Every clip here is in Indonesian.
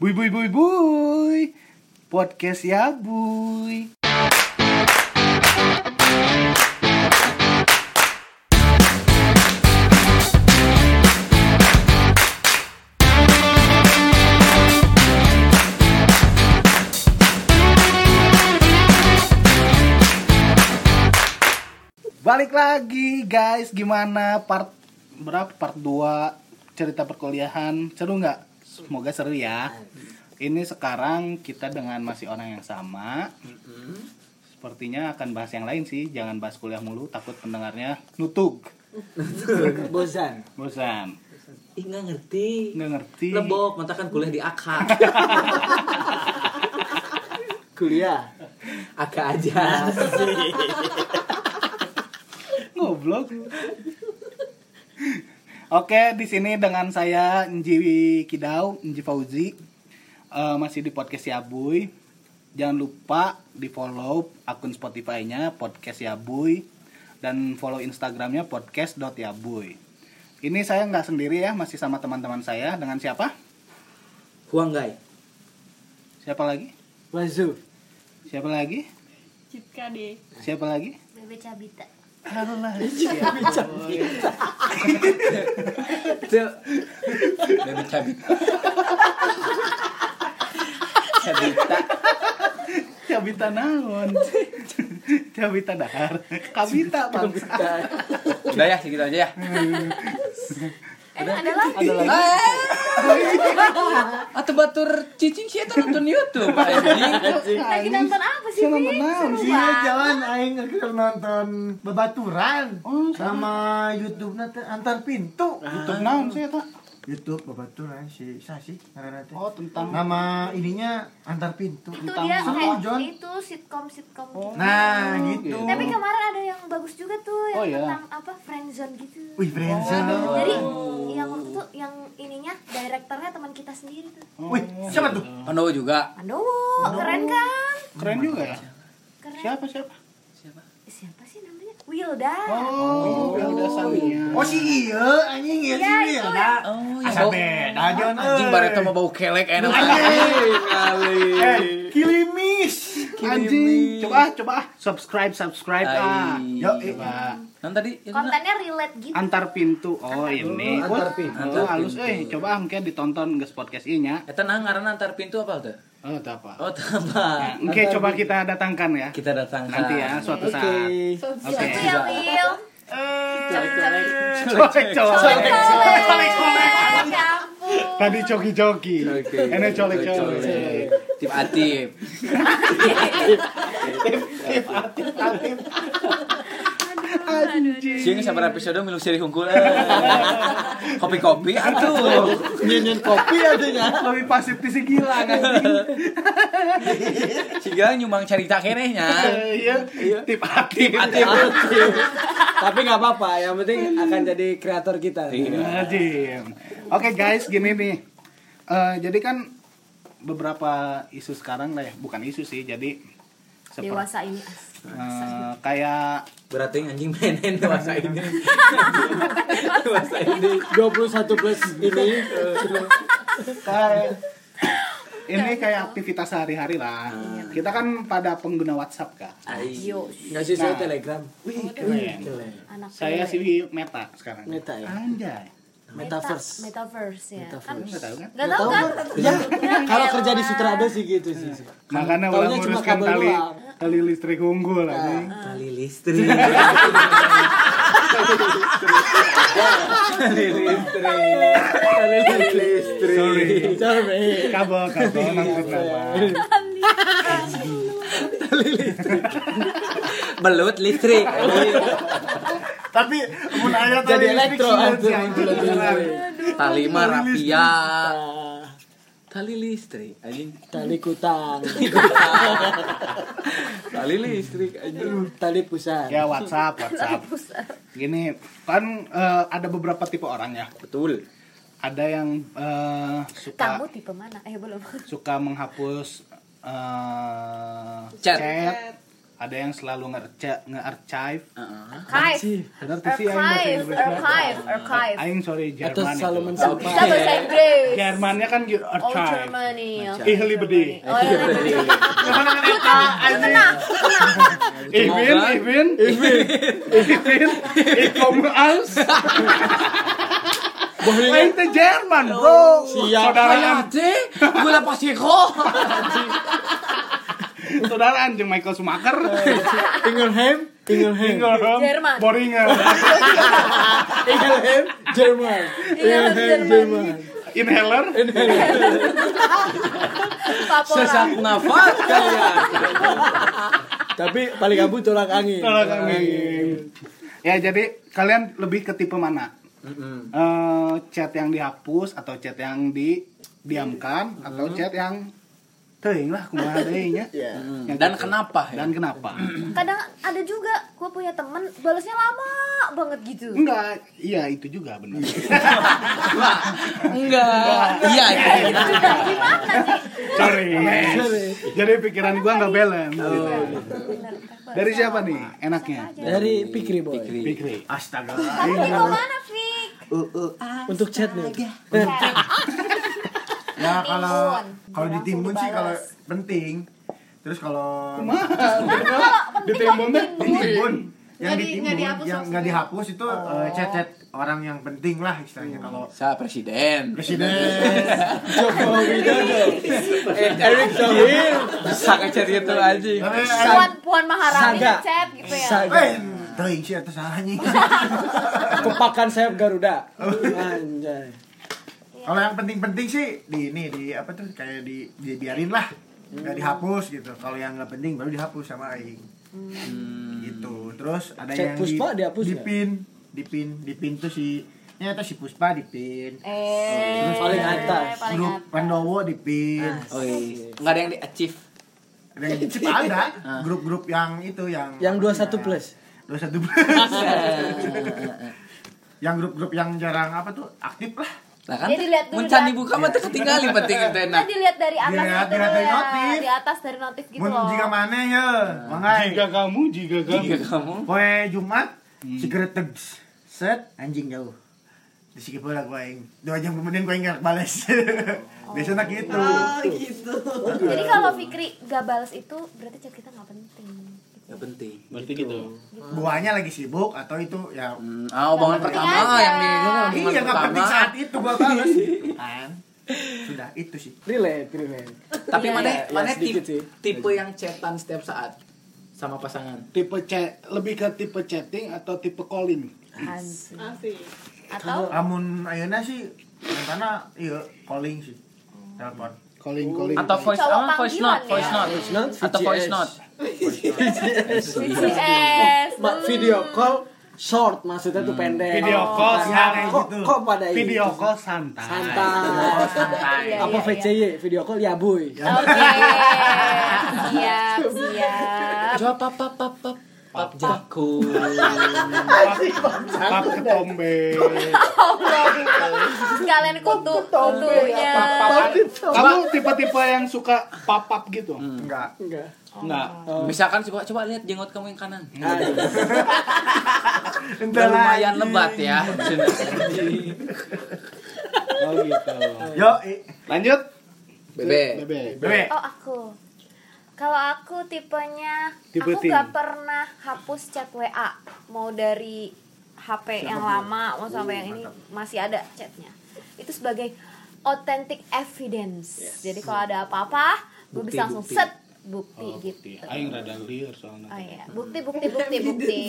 Buy buy buy buy. Podcast ya buy. Balik lagi guys, gimana part berapa part 2 cerita perkuliahan seru nggak? Semoga seru ya. Ini sekarang kita dengan masih orang yang sama. Sepertinya akan bahas yang lain sih, jangan bahas kuliah mulu, takut pendengarnya nutug, bosan bosan, Ih nggak ngerti. nggak ngerti. Lebok, mata kan kuliah di AK. kuliah AK aja. Ngoblok. Oke, di sini dengan saya Nji Kidau, Nji Fauzi. Eh, masih di podcast Yabuy. Jangan lupa di follow akun Spotify-nya podcast Yabuy dan follow Instagramnya podcast.yabuy. Ini saya nggak sendiri ya, masih sama teman-teman saya. Dengan siapa? Huanggai. Siapa lagi? Wazu Siapa lagi? Cipka deh. Siapa lagi? Bebe Cabita. Alah, Itu Bebe Cabita. Cabita. Cabita naon? Cabita dahar. Kabita bangsa. Udah ya, segitu aja ya. Eh, ada lagi. ada lagi Atau batur cicing sih itu nonton YouTube. Lagi nonton apa Siapa? Seru Iya banget. jangan aing keur nonton bebaturan Oh, sama YouTube nanti antar pintu YouTube naon sih eta? YouTube bebaturan si sa sih karena nanti Oh, tentang nama ininya antar pintu Itu Tentang dia seru, kayak John. itu sitkom sitkom. Oh. nah gitu Tapi kemarin ada yang bagus juga tuh yang Oh, iya. tentang apa friendzone gitu. wih friendzone Jadi yang waktu itu yang ininya direkturnya teman kita sendiri tuh. wih siapa tuh Pandowo juga. Pandowo, keren kan? keren juga ya. Keren. Siapa? Siapa? Wilda. Oh, udah Sania. oh si iya anjing ya Iya, sih itu ya Oh, asa beda John Anjing euy. bareto mah bau kelek enak. eh kilimis Anjing, coba coba subscribe subscribe ah. Ai. Yuk, coba. Non tadi Kontennya relate gitu. Antar pintu. Oh, ini. Antar pintu. Oh, halus eh coba angke ditonton geus podcast ieu nya. Eta nah ngaranna antar pintu apa tuh? Oh, itu apa? Oh, apa? Oke, coba kita datangkan ya. Kita datang Nanti ya suatu oke saat. Oke. ya, Will? colek-colek Colek colek. Colek, colek. Tadi coki-coki. Oke. Ini colek-colek. Tip Atip. Anjing. Sing sabar episode milu seri hungkul. Kopi-kopi atuh. nyenyen kopi adanya Lebih pasif di si gila anjing. Siga nyumbang cerita kenehnya. Eh, Iya, tip aktif. Atip. tapi nggak apa-apa yang penting akan jadi kreator kita Anjing. Oke guys, gini nih. Eh, jadi kan beberapa isu sekarang lah ya, bukan isu sih. Jadi seperti Dewasa ini as. eh, kayak Berarti anjing mainin dewasa ini. Dewasa ini. 21 plus ini kayak ini kayak aktivitas sehari-hari lah. Kita kan pada pengguna WhatsApp kan. Yo, nggak sih saya Nah. telegram Wih, keren. anak Saya sih Meta sekarang. Meta ya? Anjay. Metaverse Meta- metaverse ya. Kan Enggak tahu kan? Enggak tahu kan? ya kalau kerja di sutrada sih gitu sih Makanya Taunya ulah cuma nguruskan kabel tali tali listrik unggul anjing. Tali listrik. Tali listrik. Tali listrik. Sorry. Sorry. Kabel kabel maksud apa? Belut listrik. Tapi mun aya Jadi tali elektro. Tali mah rapia. Tali listrik anjing. tali kutang Tali listrik anjing. tali pusat Ya WhatsApp, WhatsApp. Gini, kan eh, ada beberapa tipe orang ya. Betul. Ada yang eh, suka Kamu tipe mana? Eh belum. suka menghapus eh, Chat. chat ada yang selalu nge-archive nge-archive Archive. benar tuh sih Archive, archive, archive. aing sorry Atau Jerman selalu itu. mensampai. Kita bahasa Inggris. Jermannya kan gitu, Oh, archive Germany. Ih, libedi. Germany. Oh. Ibin, Ibin, Ibin, Ibin, ich komme aus. Aing teh Jerman, bro. Saudara Gula pasiko. saudara anjing Michael Schumacher. Ingelheim, Ingelheim, Ingelheim, Jerman. Boringen, Ingelheim, Jerman, Ingelheim, Jerman. Inhaler. Sesak nafas kalian. Tapi paling abu tolak angin. tolak angin. Ya jadi kalian lebih ke tipe mana? Eh, chat yang dihapus atau chat yang didiamkan atau chat yang teuing lah kumaha deui nya. Iya. Yang Dan gitu. kenapa ya? Dan kenapa? Kadang ada juga gue punya temen balasnya lama banget gitu. Enggak, iya itu juga benar. Enggak. Iya, iya. iya. Gimana sih? Sorry. Jadi pikiran gua nggak balance. Bener. Dari siapa nih enaknya? Dari Pikri Boy. Pikri. Astaga. Tapi mana, Fik? Untuk chat nih. Ya kalau kalau ditimbun sih kalau penting. Terus kalau Mana kalau penting Ditimbun yang di- ditimbun yang nggak dihapus itu eh, chat-chat orang yang penting lah istilahnya kalau Saya presiden. presiden Joko Widodo. Eh, Eric Thohir bisa ngechat gitu aja. Tapi, Puan Puan Maharani Saga. ngechat gitu ya. Saga. eh teuing sih atas salahnya Kepakan sayap Garuda. Anjay. Kalau yang penting-penting sih di ini di apa tuh kayak di dibiarin lah. Nggak dihapus gitu. Kalau yang nggak penting baru dihapus sama aing. Gitu. Terus ada Chat yang Puspa dihapus di nggak? pin di pin di pin tuh si nyata si Puspa di pin Eh, Paling atas. paling grup atas. Pandowo di pin Oh, iya. Enggak ada yang di achieve. ada yang cip ada. Grup-grup yang itu yang Yang 21 plus. 21 plus. Yang grup-grup yang jarang apa tuh aktif lah Nah kan, Jadi lihat dulu muncan dah. dibuka mah tuh ketinggalan penting itu enak. dilihat dari atas Dilihat- gitu dilihat dari ya. notif. Di atas dari notif gitu mun loh. jika mana ya mangai Jika kamu, jika kamu. Jika kamu poe Jumat cigarette tegs set anjing jauh di sikit bola gue aing dua jam kemudian gue nggak balas biasanya gitu Jadi kalau Fikri gak balas itu berarti chat kita gak penting. Gak penting. Berarti gitu. buahnya lagi sibuk atau itu ya Hmm, ah, omongan pertama aja. yang di omongan iya nggak penting saat itu gue balas gitu kan sudah itu sih Relate, relate. Tapi Iya, mana iya, mana sedikit tipe, sih. tipe yang chatan setiap saat sama pasangan. Tipe chat lebih ke tipe chatting atau tipe calling? Asik. Atau amun ayeuna sih karena iya calling sih telepon Calling calling. Atau voice apa voice note, voice ya? note. Voice note, Atau voice note. VCS. Ma, video call short maksudnya tuh pendek. Video call Nah, santai kok, gitu. kok pada itu? Video call santai. santai. santai Iya, Apa iya, VCY? Video call ya boy. Oke. Siap, siap. Coba pap pap pap pap jago. Pap ketombe. Sekalian kutu kutunya. Kamu tipe-tipe yang suka papap gitu? enggak Enggak. Enggak. Misalkan coba coba lihat jenggot kamu yang kanan. Aduh. Udah lumayan lebat ya. Oh gitu. yo Lanjut. Bebe. Bebe. bebe Oh aku. Kalau aku tipenya Tipe aku gak pernah hapus chat WA mau dari HP yang lama mau sampai yang ini masih ada chatnya. Itu sebagai authentic evidence. Jadi kalau ada apa-apa, gue Bukti, bisa langsung bukti. set bukti Oh, gitu. Aing rada liar soalnya. Oh iya, bukti bukti bukti bukti.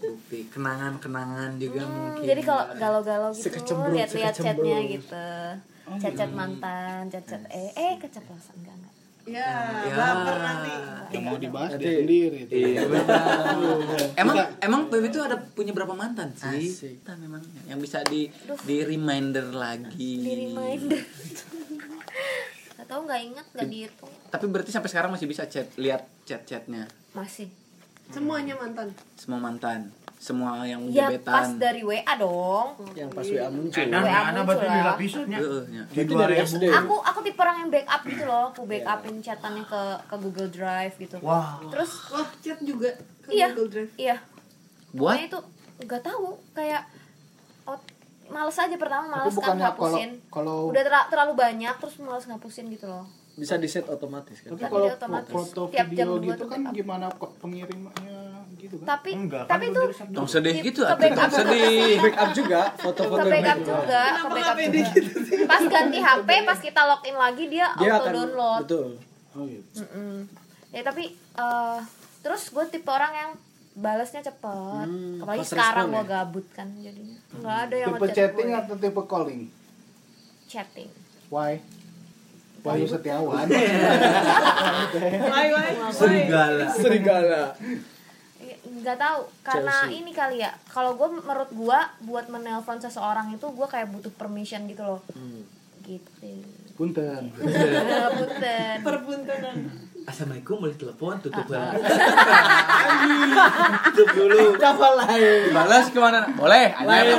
Bukti kenangan-kenangan juga Hmm, mungkin. jadi kalau galau-galau gitu lihat-lihat chatnya gitu. Chat-chat mantan, chat-chat eh eh keceplosan enggak enggak. Ya, Ya. baper nanti. Yang mau dibahas dia sendiri itu. Iya benar. emang emang Bebe itu ada punya berapa mantan sih? Asik. Kita memang yang bisa di di reminder lagi. Di reminder. Gak tau nggak ingat nggak dihitung Tapi berarti sampai sekarang masih bisa chat lihat chat-chatnya masih. Semuanya mantan. semua mantan. Semua yang Ya pas gebetan. dari WA dong. Yang pas WA muncul. Edan WA ya, anak muncul lah. di lapisannya. Heeh, nya. Di Itu dari 2000. SD. Aku aku tipe orang yang backup gitu loh. Aku backupin chatannya ke ke Google Drive gitu. Wah. Terus Wah, chat juga ke iya, Google Drive. iya. Buat Pokoknya itu nggak tahu kayak oh, males aja pertama males kan ngapusin. kalau- kalau- udah tera- terlalu banyak terus males ngapusin gitu loh. Bisa di set otomatis kan. Tapi kalau foto Tiap jam video gitu tuh kan gimana kok pengirimnya gitu kan? Tapi Enggak, kan tapi itu Tong sedih Ke gitu backup atuh, tong sedih. Backup juga ke foto-foto backup gitu. juga, ke backup juga. Pas ganti HP, pas kita login lagi dia, Dia auto akan download. betul. Oh gitu. Mm-mm. Ya tapi eh, terus gue tipe orang yang balasnya cepet. Hmm, Apalagi sekarang gue ya? gabut kan jadinya. Nggak ada yang Tipe ngechat chatting gue. atau tipe calling? Chatting. Why? Wahyu Setiawan. Why, why, why? Serigala. Serigala. Iya, nggak tahu karena Chelsea. ini kali ya kalau gue menurut gue buat menelpon seseorang itu gue kayak butuh permission gitu loh Hmm. gitu Punten. punten Perpuntenan. Assalamualaikum boleh telepon tutup Ah, lah. tutup dulu. Kapal lain. Balas ke mana? Boleh. Aja Lain.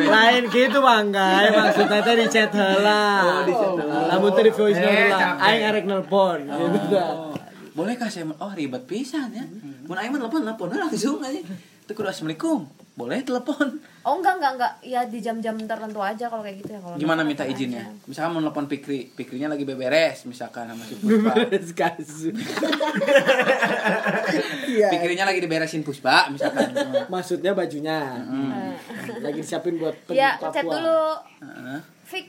Lain gitu banggai maksudnya teh di chat heula. Oh, di chat heula. Lamun teh di voice note Eh, capek. Aing arek nelpon gitu. Oh. Boleh kah saya oh ribet pisan ya. Mun aing mah telepon telepon langsung aja. Teu kudu assalamualaikum. Boleh telepon. oh enggak enggak enggak ya di jam-jam tertentu aja kalau kayak gitu ya kalau Gimana minta aja. izinnya? Misalkan mau telepon Pikri, Pikrinya lagi beberes misalkan sama si Puspa. Beres kasus. Iya. Pikrinya lagi diberesin Puspa misalkan. Maksudnya bajunya. Hmm. Lagi disiapin buat pergi ya Papua. chat dulu Heeh. Fik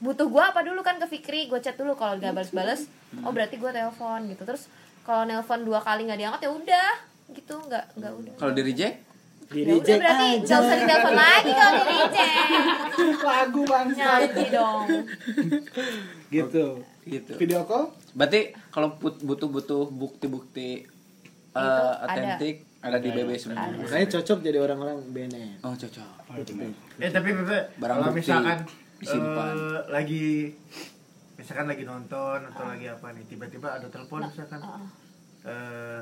butuh gua apa dulu kan ke Fikri gue chat dulu kalau nggak balas-balas oh berarti gua telepon gitu terus kalau nelpon dua kali nggak diangkat ya udah gitu nggak nggak udah Kalau di reject Di ya udah reject berarti aja. nggak usah ditelepon lagi kalau di reject Lagu bangsa. nyanyi dong Gitu. gitu. Video call? Berarti kalau put- butuh-butuh bukti-bukti Itu eh, ada. otentik ada di BB. Ada. Makanya cocok jadi orang-orang BNN. Oh, cocok. Eh tapi Pepe, Barang kalau misalkan disimpan. eh, lagi misalkan lagi nonton atau lagi apa nih tiba-tiba ada telepon misalkan Heeh. eh,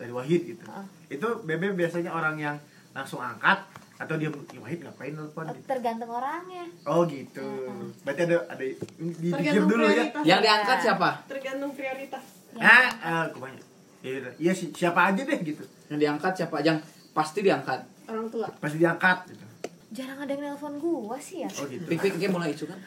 dari Wahid gitu. Heeh. Itu Bebe biasanya orang yang langsung angkat atau dia "Ya, Wahid ngapain telepon gitu. tergantung orangnya Oh gitu. Berarti ada ada di di Tergantung dulu ya. Yang diangkat siapa? Tergantung prioritas. Ah, ah, kebanyakan. Iya, iya si- siapa aja deh gitu. Yang diangkat siapa? Yang pasti diangkat. Orang tua. Pasti diangkat gitu. Jarang ada yang nelpon gua sih ya Oh gitu. Pik-pik ge mulai isu kan.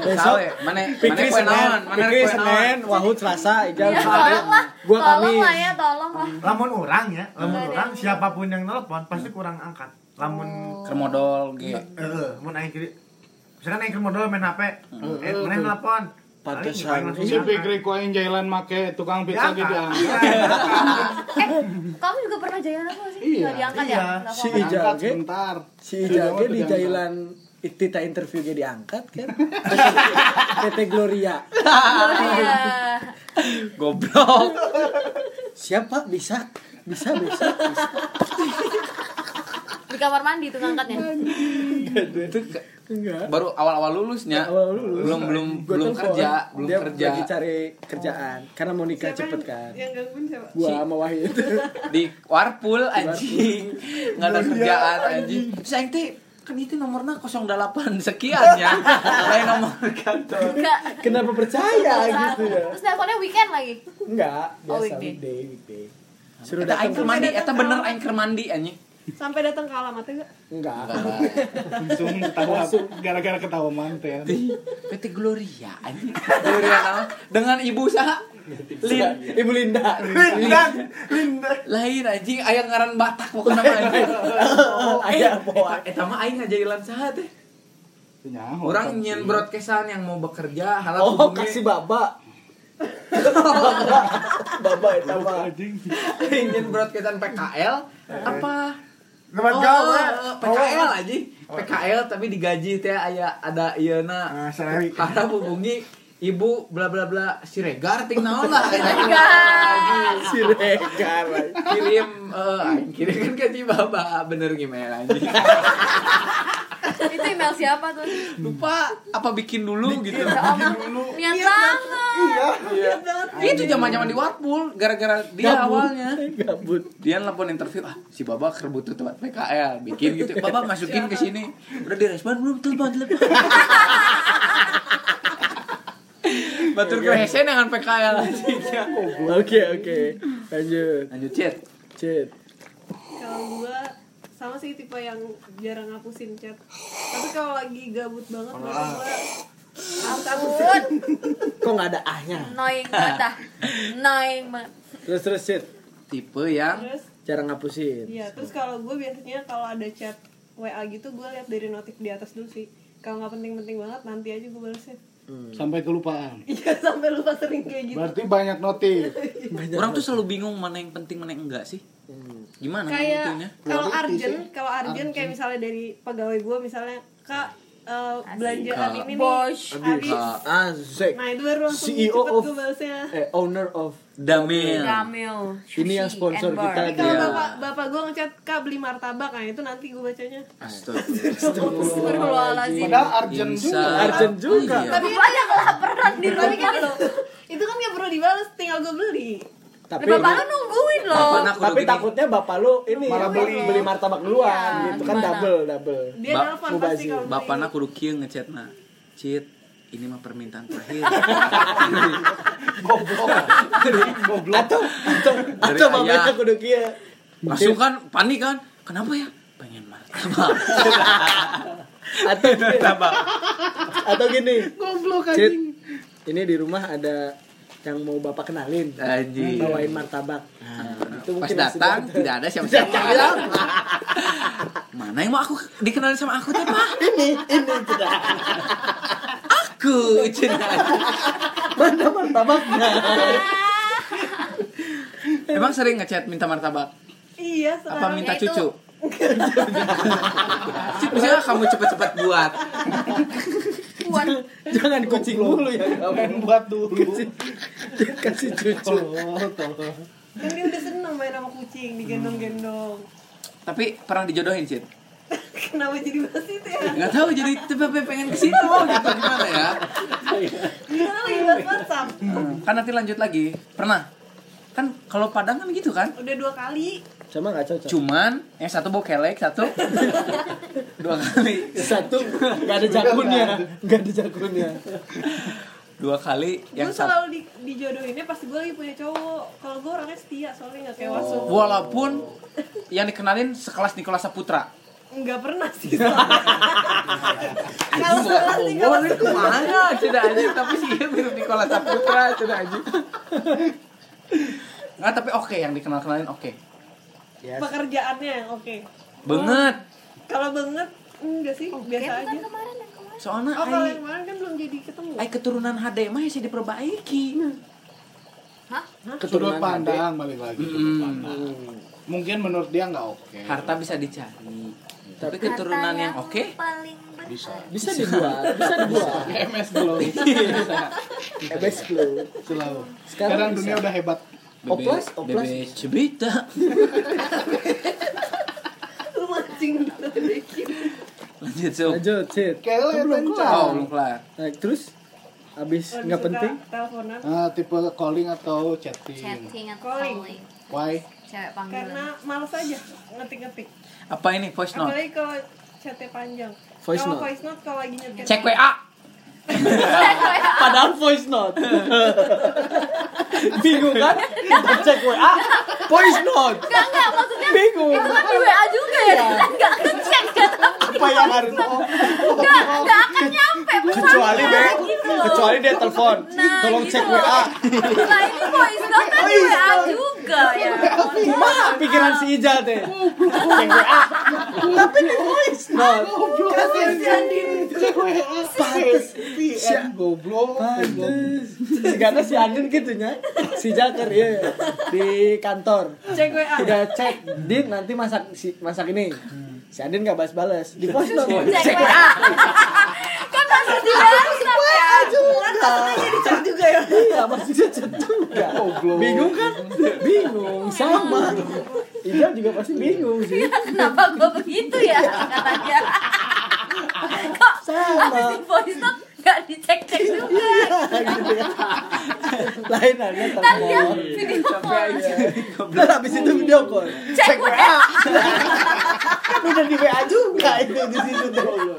Besok ya, mana Pikri mana poe Senin, naon? Mana naon? Senin, Wahud Selasa, Ijal ya Jumat, tolong lah gua tolong Kamis. lah ya tolong lah Lamun orang ya, lamun orang yang- siapa pun yang nelpon pasti kurang angkat. Lamun Kermodol ge. eh mun aing kiri misalkan aing keur modal main HP, eh mana yang nelpon? Pantesan. Diangkat. pikir ku aing jailan make tukang pizza gitu Iya, diangkat. eh kamu juga pernah jalan apa sih Iya. diangkat Iya. ya Si apa-apa. Ijal Angkat ge. sebentar. Si Ijal ge di jailan Tita interview ge diangkat kan. PT Gloria. Iya. Goblok. Siapa bisa? Bisa bisa. bisa. Di kamar mandi tuh ngangkatnya Itu Enggak. baru awal-awal lulusnya. Awal lulus. Belum belum Gua belum kerja, belum Dia kerja. lagi cari kerjaan karena mau nikah Siapa cepet kan. Yang gangguin siapa? Gua sama Wahid. Di warpul anjing. Enggak ada kerjaan anjing. Saya teh kan itu nomornya 08 sekian ya. Lain nomor kantor. enggak Kenapa percaya gitu ya? terus teleponnya weekend lagi Enggak, Oh, biasa weekday. weekday, weekday. Suruh Eta aing datang mandi, eta bener aing keur mandi anjing. Sampai datang ke alamatnya enggak? Enggak. Langsung ketawa gara-gara ketawa manten. PT Gloria anjing. Gloria? Dengan ibu saha? Lin. Ibu Linda. Linda, Linda. Lain anjing aya ngaran Batak pokokna mah anjing. Aya Eta poa. eta mah aing ngajailan saha teh. Nyaho, Orang kan. nyen broadcastan yang mau bekerja halal Oh, kasih baba. baba eta mah. Anjing. nyen broadcastan PKL apa? Tempat Oh, gawe. PKL aja. PKL tapi digaji teh aya ada ieuna. Ah. Harap hubungi ibu bla bla bla Siregar ting naon lah Si Regar. kirim eh aing kirim kan si baba bener gimana anjing Itu email siapa tuh? lupa apa bikin dulu gitu. Ya Allah, niat banget. itu zaman zaman di Warpul gara-gara dia awalnya. Gabut. dia nelfon interview ah si Baba kerebut tuh tempat PKL bikin gitu. Baba masukin ke sini. Udah direspon belum telepon telepon. Batur ke hesen dengan PKL. Oke oke. Lanjut. lanjut chat Cit. Kalau gua sama sih tipe yang jarang ngapusin chat. Tapi kalau lagi gabut banget maka gua Ampun, Kok nggak ada ahnya? annoying banget dah. Annoying banget. Terus terus tipe yang terus Jarang ngapusin. Iya, terus kalau gue biasanya kalau ada chat WA gitu gue lihat dari notif di atas dulu sih. Kalau nggak penting-penting banget nanti aja gue balesnya. Sampai kelupaan. Iya sampai lupa sering kayak gitu. Berarti banyak notif. orang tuh selalu bingung mana yang penting mana yang enggak sih gimana Kayak kalau sih. kalau urgent kayak misalnya dari pegawai gue misalnya kak eh, belanjaan Kak. ini nih Bos. habis. Asik. Nah itu baru langsung CEO cepet of-. Eh owner of Damil Ramil. Ini yang sponsor kita. Kalau Iya. bapak bapak gue ngechat kak beli martabak, nah itu nanti gue bacanya. Astaga. Astagfirullahaladzim. Padahal Insya- juga. Urgent juga. Iya. Tapi Bapak yang kelaparan di tapi kan lo. itu kan nggak perlu dibales, tinggal gue beli. Tapi Bapak lo nungguin loh. Tapi gini. takutnya bapak lu ini Malah beli. beli martabak duluan Iya, gitu kan gimana? double double. Dia Ba- nelfon pasti kalau. Bapak nak kudu kieu ngechat na. Cit, ini mah permintaan terakhir. Atau atau Dari atau mamanya ayah. kudu kieu. Langsung kan panik kan. Kenapa ya? Pengen martabak. Atau gini, atau gini. Goblok anjing. ini di rumah ada yang mau bapak kenalin. Anjing. Bawain martabak. Nah, itu Pas datang masih- tidak ada siapa-siapa. bilang. Mana yang mau aku dikenalin sama aku teh, Pak? ini ini tidak. Aku, cina. Mana martabaknya? Emang sering ngechat minta martabak? Iya, Apa minta itu- cucu? Nggak kamu cepet-cepet buat? Puan. Jangan kucing dulu ya. Main buat dulu. Kasih cucu. Tolong, tolong. kan dia udah seneng main sama kucing digendong-gendong. Tapi pernah dijodohin, Cit? Kenapa jadi bahas itu ya? Nggak tahu jadi tipe pengen ke situ gitu gimana ya? Karena lagi bahas WhatsApp. Kan nanti lanjut lagi. Pernah? Kan kalau Padang kan gitu kan? Udah dua kali. Sama nggak cocok. Cuman yang satu bau kelek, satu dua kali. Satu nggak ada jagunnya, nggak ada jagunnya. Dua kali yang gue selalu di, dijodohinnya pas gue lagi punya cowok. Kalau gue orangnya setia soalnya nggak kayak wasu. Walaupun yang dikenalin sekelas Nikola Saputra. Nggak pernah sih. Kalau sekelas kalau Boleh ke mana? Sudah aja, tapi sih mirip Nikola Saputra, sudah aja. Nggak, tapi oke yang dikenal-kenalin oke. Ya, pekerjaannya yang oke. Banget. Kalau banget enggak sih, Oke, biasa aja. kemarin yang kemarin. Soalnya Oh, kalau yang kemarin kan belum jadi ketemu. ai keturunan HD mah ya sih diperbaiki. Hah? Sudut keturunan pandang balik lagi. Sudut Mm. pandang. Mungkin menurut dia nggak oke. Harta bisa dicari. Tapi keturunan Harta yang oke paling benar. Bisa. bisa dibuat, bisa dibuat. MS Glow. Ebes Blue. Selalu. Sekarang Sekarang bisa. dunia udah hebat. Oplas, oplas. Cebita. Lu mancing. Lanjut, Sob. Lanjut, Cid. Kayak lu yang belum kelar. Oh, belum kelar. Nah, terus abis Lebih nggak penting Teleponan. Ah, tipe calling atau chatting. Chatting atau Calling. calling. Why? Cewek panggilan. Karena males aja ngetik-ngetik. Apa ini voice note? Apalagi kalau chatnya panjang. Voice note. voice note kalau lagi nyetir. Cek WA. padahal voice note. Bingung kan? Kita cek WA voice note. Enggak, enggak, maksudnya bingung. itu kan di WA juga ya. Kita enggak ngecek kan tapi apa yang harus enggak enggak akan nyampe kecuali deh gitu loh. kecuali dia telepon. Nah, tolong gitu cek loh. WA Nah, ini voice note kan di WA juga ya. Kumaha pikiran si Ijal teh? Cek WA tapi di voice note Pantes. VN goblok. Pantes. Karena si Andin gitunya si Jaker ya di kantor. Cek WA. udah cek Din nanti masak si masak ini. Si Andin nggak balas-balas. Di voice note Cek WA. Kan harus di WhatsApp ya. Maksudnya dicat juga ya? Iya, maksudnya dicat juga. oh, Bingung kan? Bingung. Sama. Ida juga pasti bingung sih. Iya, kenapa gue begitu ya iya. katanya? Kok sama. Abis di voice note gitu ya. Lain aja kan dia video call. Aja. Dan habis itu video call. cek WA. Udah di WA juga itu di situ tuh.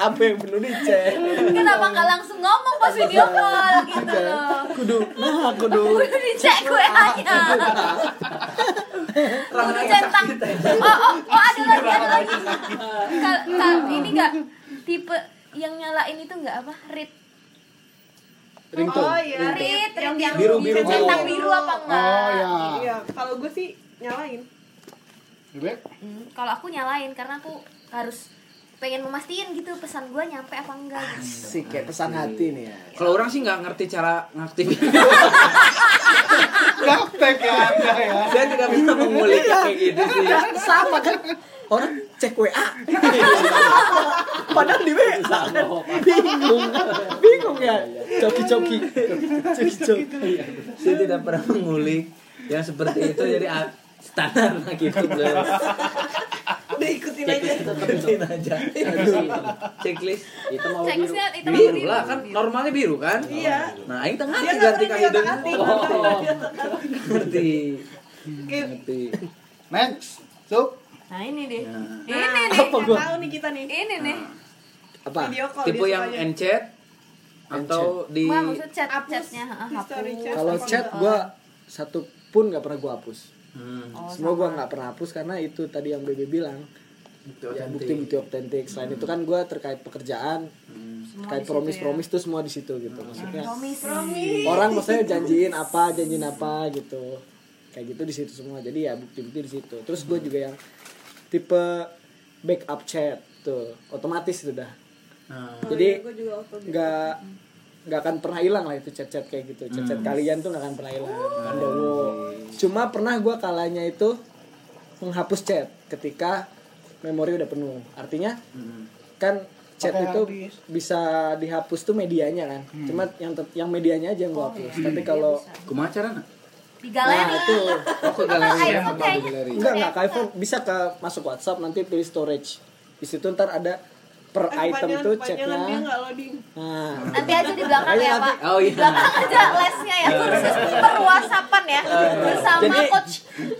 Apa yang perlu dicek? kenapa nggak langsung ngomong pas video call? Gitu loh. Kudu, nah kudu. udah dicek WA. Nya udah centang. oh oh oh ada lagi ada lagi. Kal kal ini nggak tipe yang nyalain itu nggak apa read Ringtone. Oh iya. read Yang biru, bisa biru. centang biru apa enggak Oh ya. Iya, kalau gue sih nyalain. Bebek. Hmm, kalau aku nyalain karena aku harus pengen memastiin gitu pesan gua nyampe apa enggak gitu. Sih kayak pesan hati nih ya. Kalau orang sih nggak ngerti cara ngaktifin. Gaptek ya Anda ya. Saya tidak bisa mengulik kayak gitu sih. Sama kan orang cek WA. Padahal di WA kan bingung. Bingung ya. Coki-coki. Coki-coki. Saya tidak pernah mengulik yang seperti itu jadi standar lah gitu. Udah ikutin aja. Ikutin aja. Checklist. Itu mau itu Biru lah kan normalnya biru kan? Iya. Nah, aing tengah Dia ganti nggak ka hidung. Oh, ngerti. Ngerti. Next. Sup. Nah, ini deh. Nah. Ini nih. Apa yang gua? tahu nih kita nih. Ini nih. Apa? Video call Tipe yang enchat atau di chat chatnya. Kalau apa chat enggak? gua satu pun nggak pernah gua hapus. Hmm, Oh, Semua gua sama. nggak pernah hapus karena itu tadi yang Bebe bilang. bukti Ya, otentik. bukti-bukti otentik. Selain itu kan gua terkait pekerjaan, Hmm. Terkait promis-promis tuh semua di situ gitu. Maksudnya Promise. orang maksudnya janjiin apa, janjiin apa gitu. Kayak gitu di situ semua. Jadi ya bukti-bukti di situ. Terus gue juga yang tipe backup chat tuh, otomatis sudah. Nah, Oh, Jadi iya, nggak akan pernah hilang lah itu chat-chat kayak gitu. Chat-chat kalian tuh nggak akan pernah hilang. Pandowo. Cuma pernah gua kalanya itu menghapus chat ketika memori udah penuh. Artinya kan chat Pakai itu habis. bisa dihapus tuh medianya kan. Cuma yang yang medianya aja yang gua hapus. Tapi kalau kumaha carana? Di nah galeri. itu Oh, ke Kalau galeri ya, enggak enggak ke iPhone bisa ke masuk WhatsApp nanti pilih storage. Di situ ntar ada per Eh, item tuh loading. Nah, Nanti aja di belakang Ayo ya, nanti. Pak. Oh, iya. Di belakang aja lesnya ya. Kursus perwasapan ya. Bersama Jadi- coach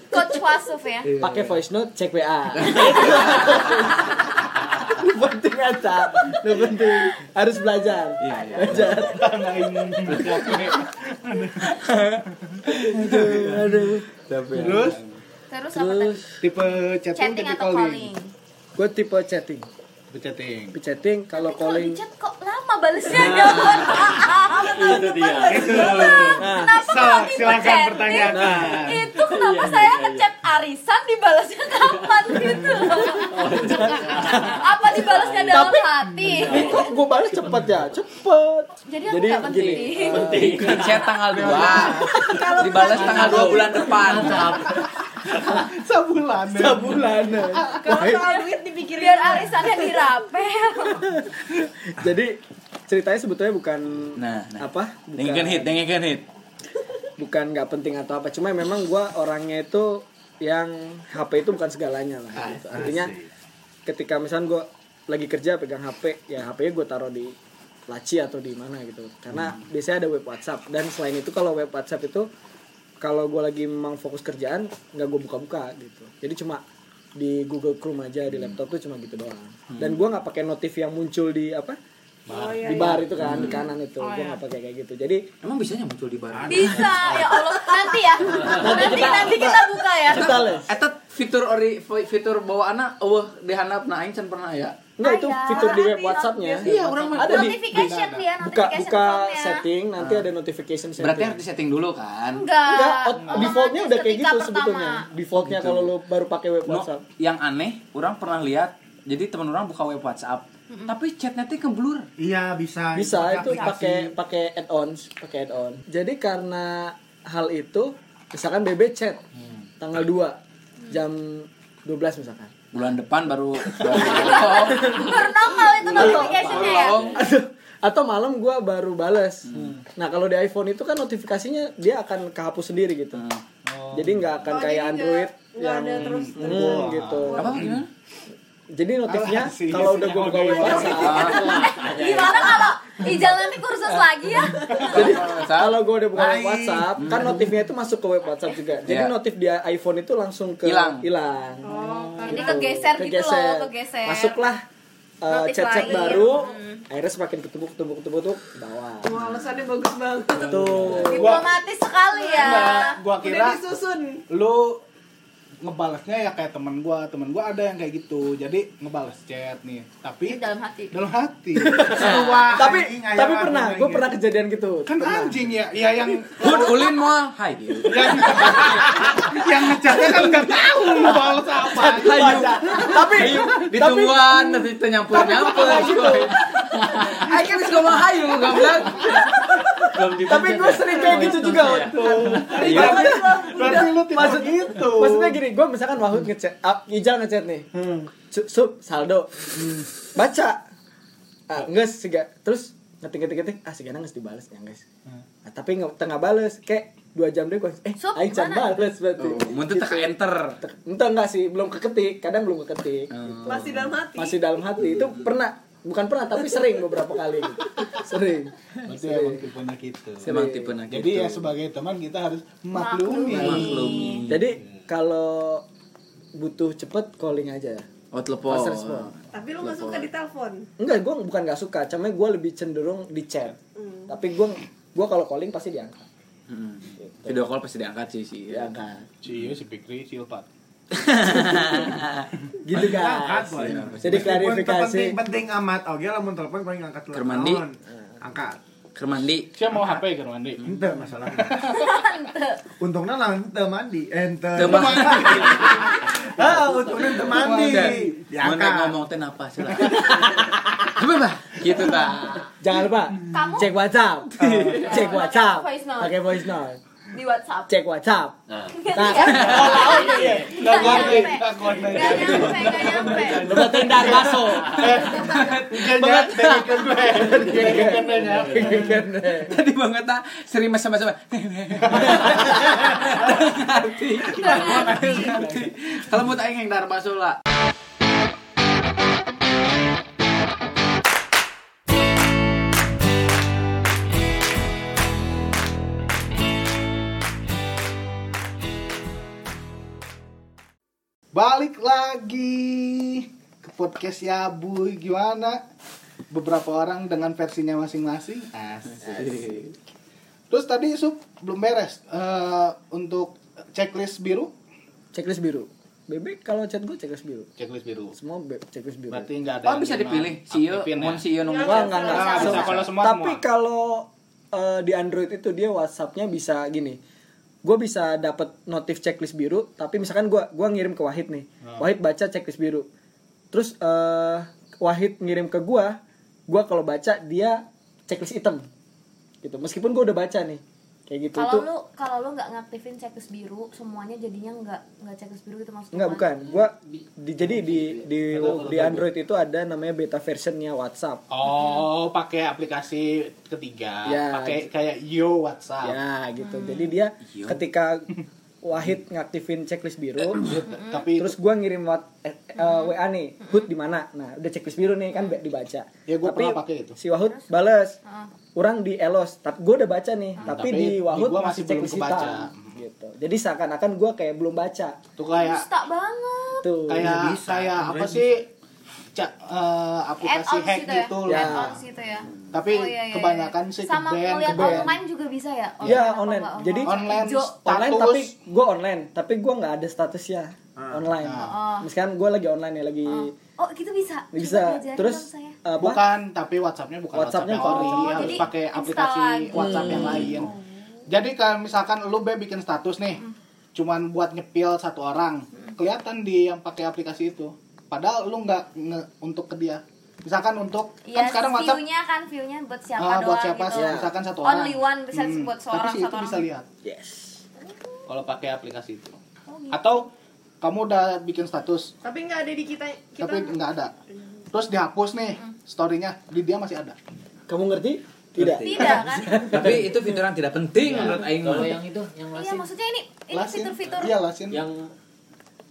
coach Wasuf ya. pakai voice note cek WA lu penting aja. Lu penting. Harus belajar. Belajar. Aduh aduh. Terus? Terus apa tadi? tipe chatting, Chatting atau calling? gue tipe chatting Tipe chatting. tipe chatting kalau calling di chat kok lama balesnya ya? Itu dia. Kenapa kalau tipe silakan chatting? pertanyakan. Itu kenapa saya ngechat Arisan dibalasnya kapan gitu? Apa dibalasnya dalam Tapi- hati? kok gue balas cepet ya cepet Jadi aku Jadi nggak penting. gini. Bikin chat tanggal 2 Dibalas tanggal 2 bulan depan Sebulan. ya. sebulan Kalau soal duit dipikirin. Biar arisannya dirapel. jadi ceritanya sebetulnya bukan Nah, nah. apa Dengerin hit, dengerin hit bukan nggak penting atau apa cuma memang gue orangnya itu yang HP itu bukan segalanya lah gitu. artinya ketika misalnya gue lagi kerja pegang HP ya HP-nya gue taruh di laci atau di mana gitu karena biasanya ada web WhatsApp dan selain itu kalau web WhatsApp itu kalau gue lagi memang fokus kerjaan nggak gue buka-buka gitu. Jadi cuma di Google Chrome aja di laptop tuh cuma gitu doang. Dan gue nggak pakai notif yang muncul di apa? Oh, iya, di iya. bar itu kan di kanan itu. Gue nggak pakai kayak gitu. Jadi Emang bisanya muncul di bar? Bisa ya Allah. Nanti ya. Nanti nanti kita buka. ya. kita les Eta fitur ori fitur bawa anak eueuh di handap na aing pernah ya. Enggak itu fitur di web Ada, WhatsApp-nya. Iya, orang mah ada di Notification dia, buka notification buka tone-nya. setting nanti ada notification setting. Berarti harus disetting dulu kan. Enggak. Enggak, defaultnya udah kayak gitu sebetulnya. Defaultnya kalau lu baru pakai web No, WhatsApp. yang aneh, orang pernah lihat jadi teman orang buka web WhatsApp, tapi chatnya teh keblur. Iya bisa. Bisa itu pakai pakai add-ons, pakai add-on. Jadi karena hal itu misalkan BB chat tanggal 2 jam 12 misalkan. Bulan depan baru Baru nongol itu notificationnya ya. Aduh, atau malam gua baru bales. Nah, kalau di iPhone itu kan notifikasinya dia akan kehapus sendiri gitu. Jadi nggak akan Oh, kayak Android nggak yang ada terus hmm, gitu. apa gimana? Jadi notifnya kalau udah gue buka web WhatsApp, Gimana kalau Ijal nanti kursus lagi ya. Jadi kalau gue udah buka Baik. WhatsApp, kan notifnya itu masuk ke web WhatsApp juga. Jadi Iya. notif dia iPhone itu langsung ke Hilang. hilang. Oh, Jadi karena kegeser gitu Kegeser. loh, kegeser. Masuklah uh, chat-chat lain. baru. Hmm. Akhirnya semakin ketumbuk ketumbuk ketumbuk ketumbuk bawah. Wah, alasannya bagus banget. Tuh. Diplomatis sekali ya. Gua Udah kira disusun. lu ngebalasnya ya kayak teman gua teman gua ada yang kayak gitu jadi ngebales chat nih tapi dalam hati. dalam hati Wah, tapi anjing, ayam tapi pernah, gue gitu. pernah kejadian gitu. kan pernah. anjing ya ya yang Bud, ulin mau hai. yang yang ngechatnya kan nggak tahu ngebales apa Hayu. tapi Ditungguan nanti nyampur nyampur. Ayo kan ngomong hayu goblok. tapi gue sering kayak gitu juga. Iya. berarti lu tipe Maksud gitu Maksudnya gini, gue misalkan Wahud ngechat, ah, Ijal ngechat nih, Su- sub saldo, baca, ah, nges siga, terus ngetik ngetik ngetik, ah sigana nges dibales ya guys. Nah, tapi nggak tengah bales, kayak dua jam deh gue, eh, Sup, Aing can gimana? bales berarti. Oh, muntah tak enter. Entah enggak sih, belum keketik, kadang belum keketik. gitu. Masih dalam hati. Masih dalam hati itu pernah, bukan pernah tapi sering beberapa kali gitu. Sering. Berarti emang tipenya gitu Emang tipe nak jadi ya sebagai teman kita harus maklumi maklumi. Jadi kalau butuh cepet calling aja. Oh telepon. Tapi lu gak suka ditelepon. Enggak, gue bukan gak suka, cuma gue lebih cenderung di chat. Tapi gue gue kalau calling pasti diangkat. Hmm. Video call pasti diangkat sih sih. Diangkat. Cie si Pikri Silpat Gitu Angkat, guys. boy. Jadi Meskipun klarifikasi. penting, penting amat oke lah mun telepon paling angkat telepon. Angkat. Keur mandi. siapa mau HP ke mandi Ente masalahnya. Untungnya lah ente mandi. Ente. Mandi. Ah, untungnya ente mandi. Mau Diangkat. ngomong teh apa sih lah. Coba bah. Gitu ta. Jangan lupa cek WhatsApp. Cek WhatsApp. Pakai voice note. Di WhatsApp. Cek WhatsApp. Nah. Nah, oh, nggak Nggak ngerti nyampe. nggak ngerti Gak nyampe, gak nyampe. lu dar baso. banget gue dengerin gue nya Tadi banget ta sering sama-sama. Ngerti. Ngerti. Kalau mau aing yang dar baso lah. Balik lagi ke podcast ya bu gimana beberapa orang dengan versinya masing-masing asik terus tadi sup belum beres Eh, untuk checklist biru Checklist biru. Bebek kalau chat gue checklist biru. checklist biru Semua be- checklist biru. berarti nggak ada Oh yang bisa dipilih. CEO, mau CEO nomor Enggak, enggak, enggak. Ah, bisa kalau semua Tapi kalau eh, di Android itu dia WhatsApp-nya bisa gini. Gue bisa dapat notif checklist biru, tapi misalkan gue gua ngirim ke Wahid nih. Wahid baca checklist biru. Terus eh Wahid ngirim ke gue, gue kalau baca dia checklist hitam. Gitu. Meskipun gue udah baca nih. Kayak gitu. Kalau lu kalau lu nggak ngaktifin checklist biru, semuanya jadinya nggak nggak checklist biru itu maksudnya. Enggak bukan. Gua di, jadi di di di Android itu ada namanya beta versionnya WhatsApp. oh pakai aplikasi ketiga Ya. pakai kayak yo WhatsApp Ya gitu. Jadi dia ketika Wahid ngaktifin checklist biru, tapi terus gua ngirim wat, eh, eh, WA nih, Hud di mana? Nah, udah checklist biru nih kan be- dibaca. Ya, gua tapi pernah pakai itu. Si Wahud bales. Heeh. Orang di Elos, tapi gua udah baca nih, tapi, tapi di Wahud gua masih checklist kebaca. hitam. Gitu. Jadi seakan-akan gua kayak belum baca. tuh kayak Dusta banget. Tuh. kayak bisa, kayak apa sih ca- eh, aplikasi hack gitu ya. gitu Ya. Gitu ya. Tapi Oh, iya, iya, kebanyakan iya. sih sama ke-ban, ngeliat ke-ban. online juga bisa ya. Iya, online. enggak? Jadi online Hijau. online status tapi gue online tapi gue nggak ada statusnya online Oh. misalkan gue lagi online ya lagi Oh, gitu bisa. Bisa terus apa bukan tapi WhatsAppnya bukan WhatsAppnya WhatsApp ori WhatsApp. harus Jadi pakai aplikasi lagi. WhatsApp yang Hmm. lain jadi kalau misalkan lu be bikin status nih cuman buat nyepil satu orang kelihatan di yang pakai aplikasi itu padahal lu nggak nge- untuk ke dia. Misalkan untuk Iya, kan sekarang WhatsApp view-nya kan view-nya buat siapa ah, doang buat siapa gitu. sih? Ya. misalkan satu orang. Only one bisa Hmm, buat tapi seorang sih satu itu orang. bisa lihat. Yes. Kalau pakai aplikasi itu. Oh, gitu. atau kamu udah bikin status. Tapi nggak ada di kita. kita tapi nggak ada. terus dihapus nih storynya. Di dia masih ada. Kamu ngerti? Tidak. Tidak kan? Tapi itu fitur yang tidak penting menurut aing Kalau yang itu, yang Iya, lasin, maksudnya ini ini fitur-fitur iya lasin. Yang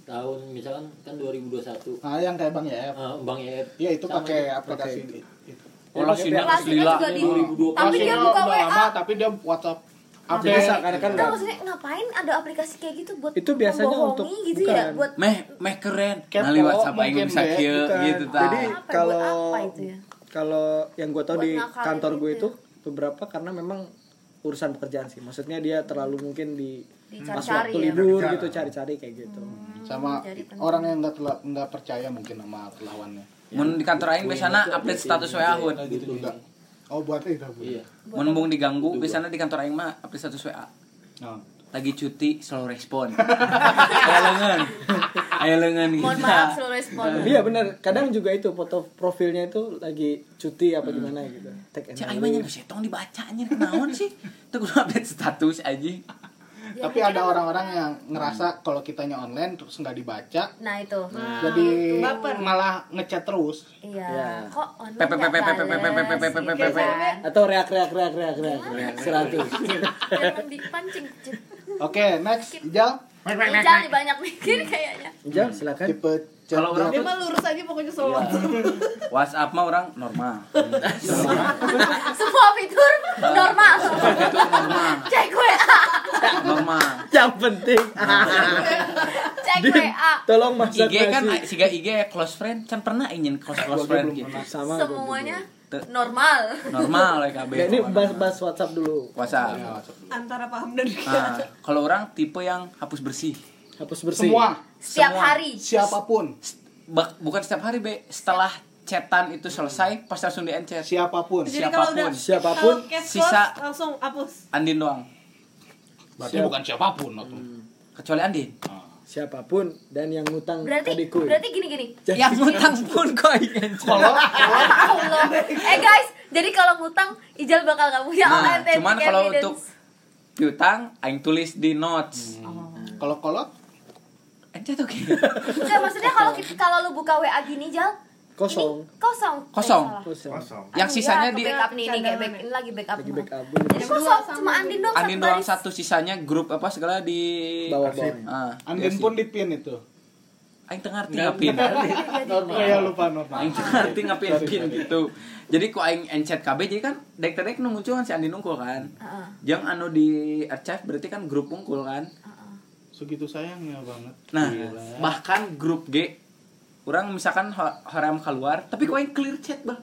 tahun misalkan kan 2021 nah yang kayak bang ya eh, Bang Yep Iya itu pakai aplikasi itu. Gila. juga di 2020. tapi dia buka WA lama tapi dia WhatsApp update bisa karena kan Enggak nggak maksudnya ngapain ada aplikasi kayak gitu buat Itu biasanya untuk- gitu bukan. ya buat Meh, meh keren. Kepo, Ngali WhatsApp aing bisa kieu gitu ta. Jadi ya, kalau buat apa itu ya? kalau yang gue tau di kantor gue gitu itu beberapa karena memang urusan pekerjaan sih maksudnya dia terlalu mungkin di pas waktu ya. libur gitu cari-cari kayak gitu sama Jadi penting. orang yang nggak nggak percaya mungkin sama lawannya Mun di kantor aing biasana update status WA hud. gitu enggak oh buat itu iya Mun bung diganggu biasana di kantor aing mah update status WA. Nah. Lagi cuti selalu respon. Aya leungeun. Leungeun gitu. mohon maaf selalu respon. Iya benar. Kadang juga itu foto profilnya itu lagi cuti apa gimana gitu. Tag and Cek mah nya setong dibaca anjir kenaon sih? Teu kudu update status aja. Ya, tapi ada orang-orang yang ngerasa kalau kitanya online terus nggak dibaca nah itu. Jadi malah ngechat terus. Iya. Ya. kok online Pepe, pepe, pepe, pepe, pepe, pepe, balas, pepe, gitu pepe. kan. atau reak reak reak reak reak reak seratus. Jangan dipancing oke next Ijal Ijal nih banyak mikir kayaknya. Jal silakan. Tipe Kalau orang dia. mah lurus aja pokoknya selalu WhatsApp mah orang normal. semua fitur normal. Normal. cek WA Normal. yang penting. Cek WA tolong masak IG kan siga IG close friend. Can pernah ingin close close friend gitu. sama semuanya. Normal. Normal ya KB. juga. Ya, ini bahas bahas WhatsApp dulu. WhatsApp. antara paham dan Nah, kalau orang tipe yang hapus bersih. hapus bersih. Semua. Setiap Semua. hari. Siapa pun. Bukan setiap hari be setelah chatan itu selesai pas langsung di encet. Siapa pun. Jadi kalau udah Siapa pun, sisa- langsung hapus. Andin doang. Berarti bukan siapa pun atau kecuali Andin siapa pun dan yang ngutang berarti adikku berarti gini gini. Yang ngutang pun kok ingin kalau Allah. eh guys jadi kalau ngutang Ijal bakal nggak punya nah cuman kalau untuk piutang aing tulis di notes. Kalau kolot? Encet oke Enggak, maksudnya kalau kalau lu buka WA gini Jal kosong. Ini kosong. Kosong. Kosong. Kosong. Yang sisanya ya, di backup nih ini kayak back ini lagi backup. lagi backup. Jadi kosong cuma Andin doang Andin satu doang satu sisanya grup apa segala di bawah bawah. Ah Andin pun di pin itu. Aing teu ngarti ngapin. normal. ya lupa normal. Aing teu ngarti ngapin pin gitu. Jadi ku aing encet KB jadi kan dek dek nu muncul kan si Andin unggul kan. Heeh, yang anu di archive berarti kan grup unggul kan. Heeh. segitu sayangnya banget. Nah, Gila. bahkan grup G orang misalkan hoream keluar, tapi kok yang clear chat, Bang.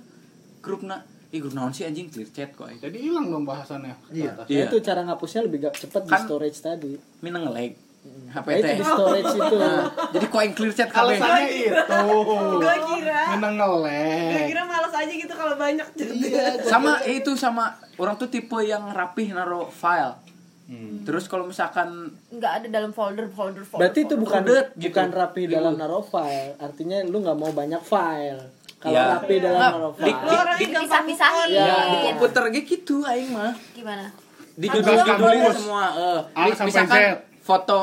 Grupna. Ih, grup naon sih anjing clear chat kok. aing. jadi hilang dong bahasannya Iya. Iya. Nah, itu cara ngapusnya lebih gak cepet di Kan- storage tadi Mina nge-lag. HP Nah, itu teh. di storage itu Nah, jadi kok yang clear chat kabeh. alasannya itu gue kira minang gue ngelek kira males aja gitu kalau banyak iya Sama eh, itu sama orang tuh tipe yang rapih naro file. Terus kalau misalkan nggak ada dalam folder folder folder berarti itu bukan Folder, gitu. bukan rapi Di- dalam naruh file artinya lu nggak mau banyak file kalau Iya. rapi dalam Nggak, naruh di- file lo orangnya di- Pisah-pisahin. on. Ya, di komputer ge gitu aing mah. gimana Di judul judulnya kampus. semua eh A di- sampai misalkan Z. foto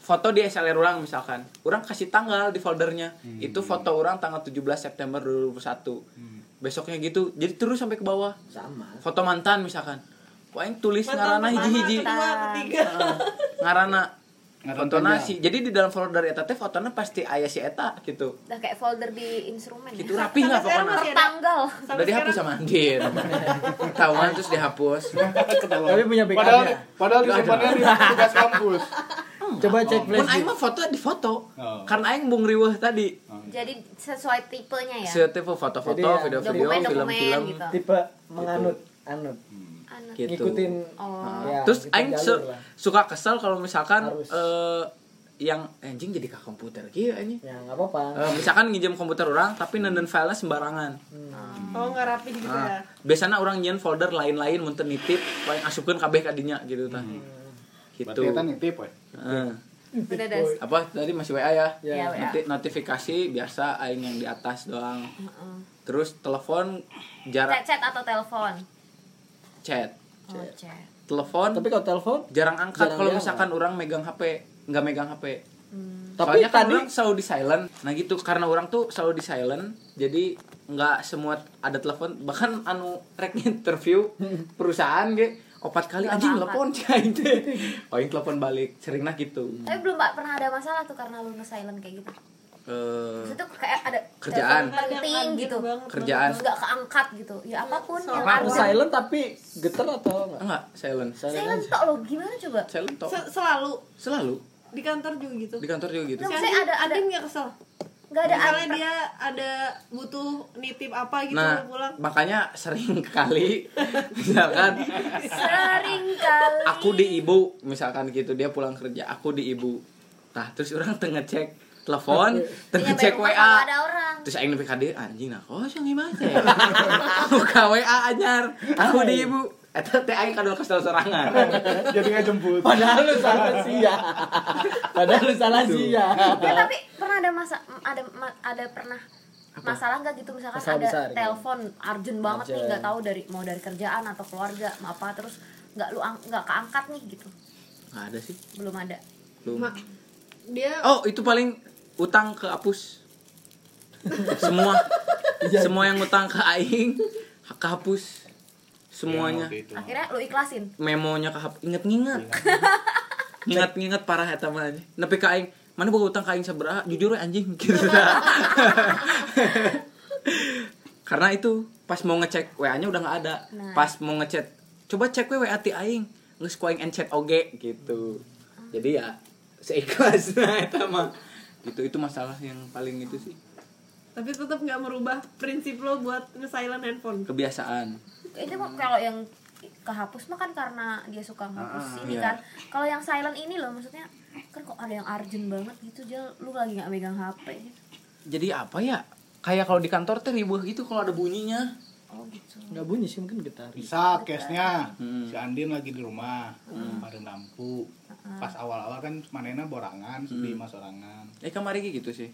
foto di SLR orang misalkan. Orang kasih tanggal di foldernya. Itu foto orang tanggal 17 September 2021. Besoknya gitu. Jadi terus sampai ke bawah. sama Foto mantan misalkan. Wah, yang tulis ngarana hiji-hiji. ngarana Ngaran foto nasi. Jadi di dalam folder eta teh fotona pasti aya si eta gitu. udah kayak folder di instrumen Itu ya rapi lah sekarang pokoknya. tanggal Udah dihapus sama Andin. Ketahuan terus dihapus. tapi punya padahal backupnya padahal disimpannya di tugas kampus coba cek Pun flash aing mah foto di foto. Oh. Karena aing bung riweuh tadi. jadi sesuai tipenya ya Setiap foto-foto, Jadi ya, video-video, film-film gitu tipe menganut anut Anu. gitu. ngikutin Oh. ya, Terus aing su- lah. suka kesel kalau misalkan Harus. eh, yang anjing jadi ke komputer gitu anjing. ya nggak apa-apa Eh, misalkan nginjem komputer orang tapi nenden filenya sembarangan. oh nggak rapi gitu Ah, ya biasanya orang nyen folder lain-lain mun teu nitip paling asupkeun kabeh kadinya gitu tah. Gitu. berarti kita nitip udah das apa tadi masih WA ya? Ya, Ya, WA. Nanti notifikasi biasa aing yang di atas doang. Heeh. Terus telepon chat jarak chat atau telepon chat. oh chat Telepon tapi kalau telepon jarang angkat kalau misalkan orang megang HP, nggak megang HP. tapi Soalnya kan tadi orang selalu di silent. Nah gitu karena orang tuh selalu di silent, jadi nggak semua ada telepon. Bahkan anu rek interview perusahaan ge opat kali anjing ngangkat. telepon cai teh. Oh, yang telepon balik, sering nah gitu. tapi belum Mbak, pernah ada masalah tuh karena lu nge-silent kayak gitu eh, itu kayak ada Kerjaan. penting gitu banget, Kerjaan. nggak keangkat gitu. Ya apa pun yang Apa urgent. silent tapi geter atau enggak? enggak silent. Silent tok lo gimana coba? Silent talk Se- selalu. Selalu. Di kantor juga gitu. Di kantor juga gitu. Si Maksudnya Adin- ada- ada- nggak kesel? Nggak ada misalnya ada dia ada butuh nitip apa gitu nah pulang. makanya sering kali misalkan sering kali. aku di ibu misalkan gitu dia pulang kerja aku di ibu. Nah terus orang tengah cek telepon tengah Nyampe cek wa kalau ada orang. Terus aing nepi ka dieu anjing nah kosong gimana teh buka wa anyar. Aku di ibu. Eta teh aing kadal kesel sorangan. Jadi nggak jemput. Padahal lu salah sia. Padahal lu salah sia. Ya, tapi pernah ada masa ada ada pernah masalah nggak gitu? Misalkan Masalah ada besar, gitu. telepon urgent banget nih nggak tahu dari mau dari kerjaan atau keluarga apa terus nggak lu nggak keangkat nih gitu? Nggak ada sih. Belum ada. Belum. Ma- dia oh itu paling utang ke apus semua. Semua yang utang ke aing kehapus semuanya. Waktu itu. akhirnya lu ikhlasin? Memonya kehapus inget nginget nginget nginget parah eta mah aja nepi ka aing mana boga utang ka aing sabaraha jujur we anjing. Gitu. Karena itu pas mau ngecek WA nya udah nggak ada. Nah. pas mau ngechat coba cek we WA ti aing. Geus ku aing encet oge gitu. Jadi ya seikhlasna eta mah itu itu masalah yang paling itu sih. Tapi tetap nggak merubah prinsip lo buat nge-silent handphone. Kebiasaan. Itu mah kalau yang kehapus mah kan karena dia suka ngapus ini iya. kan. Kalau yang silent ini loh maksudnya kan kok ada yang urgent banget gitu jel. Lu lagi nggak megang hp gitu. Jadi apa ya? Kayak kalau di kantor teh ribuh gitu kalau ada bunyinya oh gitu Enggak bunyi sih mungkin getar. Bisa case-nya. Hmm. Si Andin lagi di rumah, ada lampu. Pas awal-awal kan manena borangan, sedih mas orangan. eh kamari ge gitu sih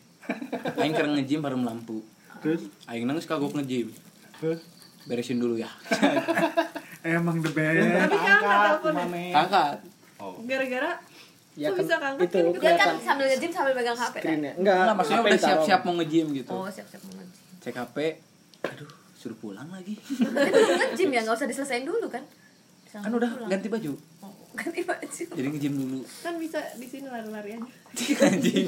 aing keur nge-gym bareng lampu Terus aing nangis kagok nge-gym terus beresin dulu ya Emang the best. Tapi kan teleponnya. angkat Oh. gara-gara Ya kan bisa keangkat itu kan? dia kan sambil nge-gym sambil megang hp kan. Enggak, Enggak, maksudnya udah siap-siap mau nge-gym gitu oh siap-siap mau nge-gym cek HP aduh suruh pulang lagi nge-gym ya nggak usah diselesain dulu kan Bisa kan udah pulang. ganti baju oh, ganti baju jadi nge-gym dulu kan bisa di sini lari-lari aja anjing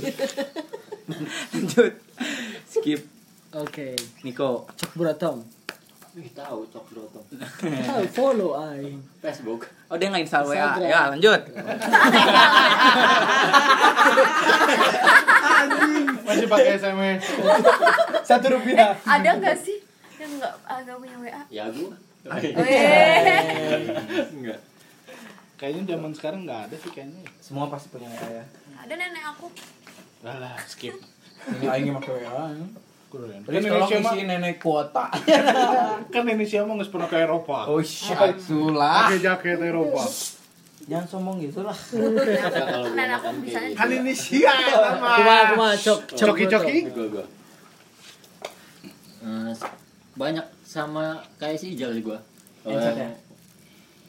lanjut skip Oke. Niko Cek Buratom. Ih, tahu cok. Ah, follow aing. Facebook. oh dia nggak install WA ya lanjut Masih pakai SMS. Satu rupiah. ada nggak sih yang nggak ah, nggak punya wa Ya gua. Weh. Enggak. Kayaknya zaman sekarang nggak ada sih kayaknya. semua pasti punya WA ya ada nenek aku Lah lah, skip. ini aing pakai WA Keren. Kan Indonesia mah nenek kuota kan Indonesia mah nggak pernah ke Eropa. oh shit sulah Pakai jaket Eropa. jangan sombong gitu lah Ya, Nenek aku bisa Kan. Indonesia sama. Kumaha kumaha cok cok Coki-coki. Gua gua. Eh, banyak sama kayak si Ijal sih. Kalau Encet yang-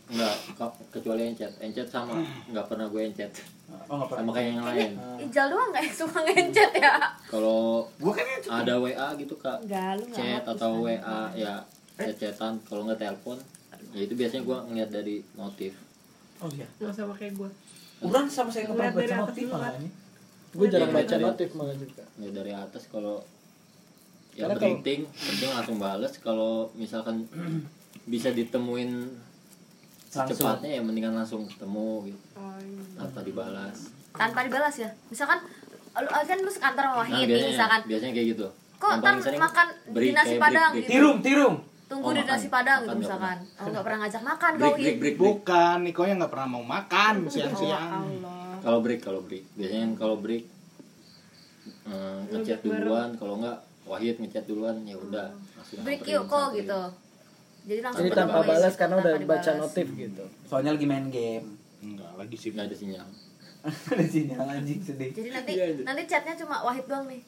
Enggak, ke- kecuali encet. Encet sama enggak pernah gue encet. oh nggak Sama kayak yang lain. Ijal doang nggak yang suka ngencet ya Kalau Gua kan ada WA gitu kak Enggak, lu nggak chat atau kan? WA ya chat-chatan kalau nggak telepon ya itu biasanya gua ngeliat dari notif oh iya nggak sama kayak gue Urang sama saya nggak pernah baca dulu, malah Kak. ini Gue jarang Iya, baca notif malah juga. ngeliat dari atas kalau ya Karena kalau- penting penting langsung bales. Kalau misalkan bisa ditemuin Langsung. secepatnya ya mendingan langsung ketemu gitu. Oh, iya. tanpa dibalas. Tanpa dibalas ya? Misalkan lu kan lu sekantor sama nah Wahid nih biasanya misalkan. biasanya kayak gitu. Kok ntar makan break, di nasi padang break, gitu? tirung tirung tunggu Oh, di nasi padang Makan gitu misalkan. oh nggak pernah ngajak makan break kau break break, break. Bukan, Niko yang nggak pernah mau makan Oh, siang-siang. Allah kalau break kalau break. Biasanya kalau break eh, ngechat duluan. Kalau nggak Wahid ngechat duluan ya udah langsung break yuk kok gitu. jadi langsung Jadi tanpa balas karena tanpa udah baca notif gitu. soalnya lagi main game. Enggak, lagi sih. nggak ada sinyal. Di sini anjing sedih. Jadi nanti Iya, iya. nanti chatnya cuma Wahid doang nih.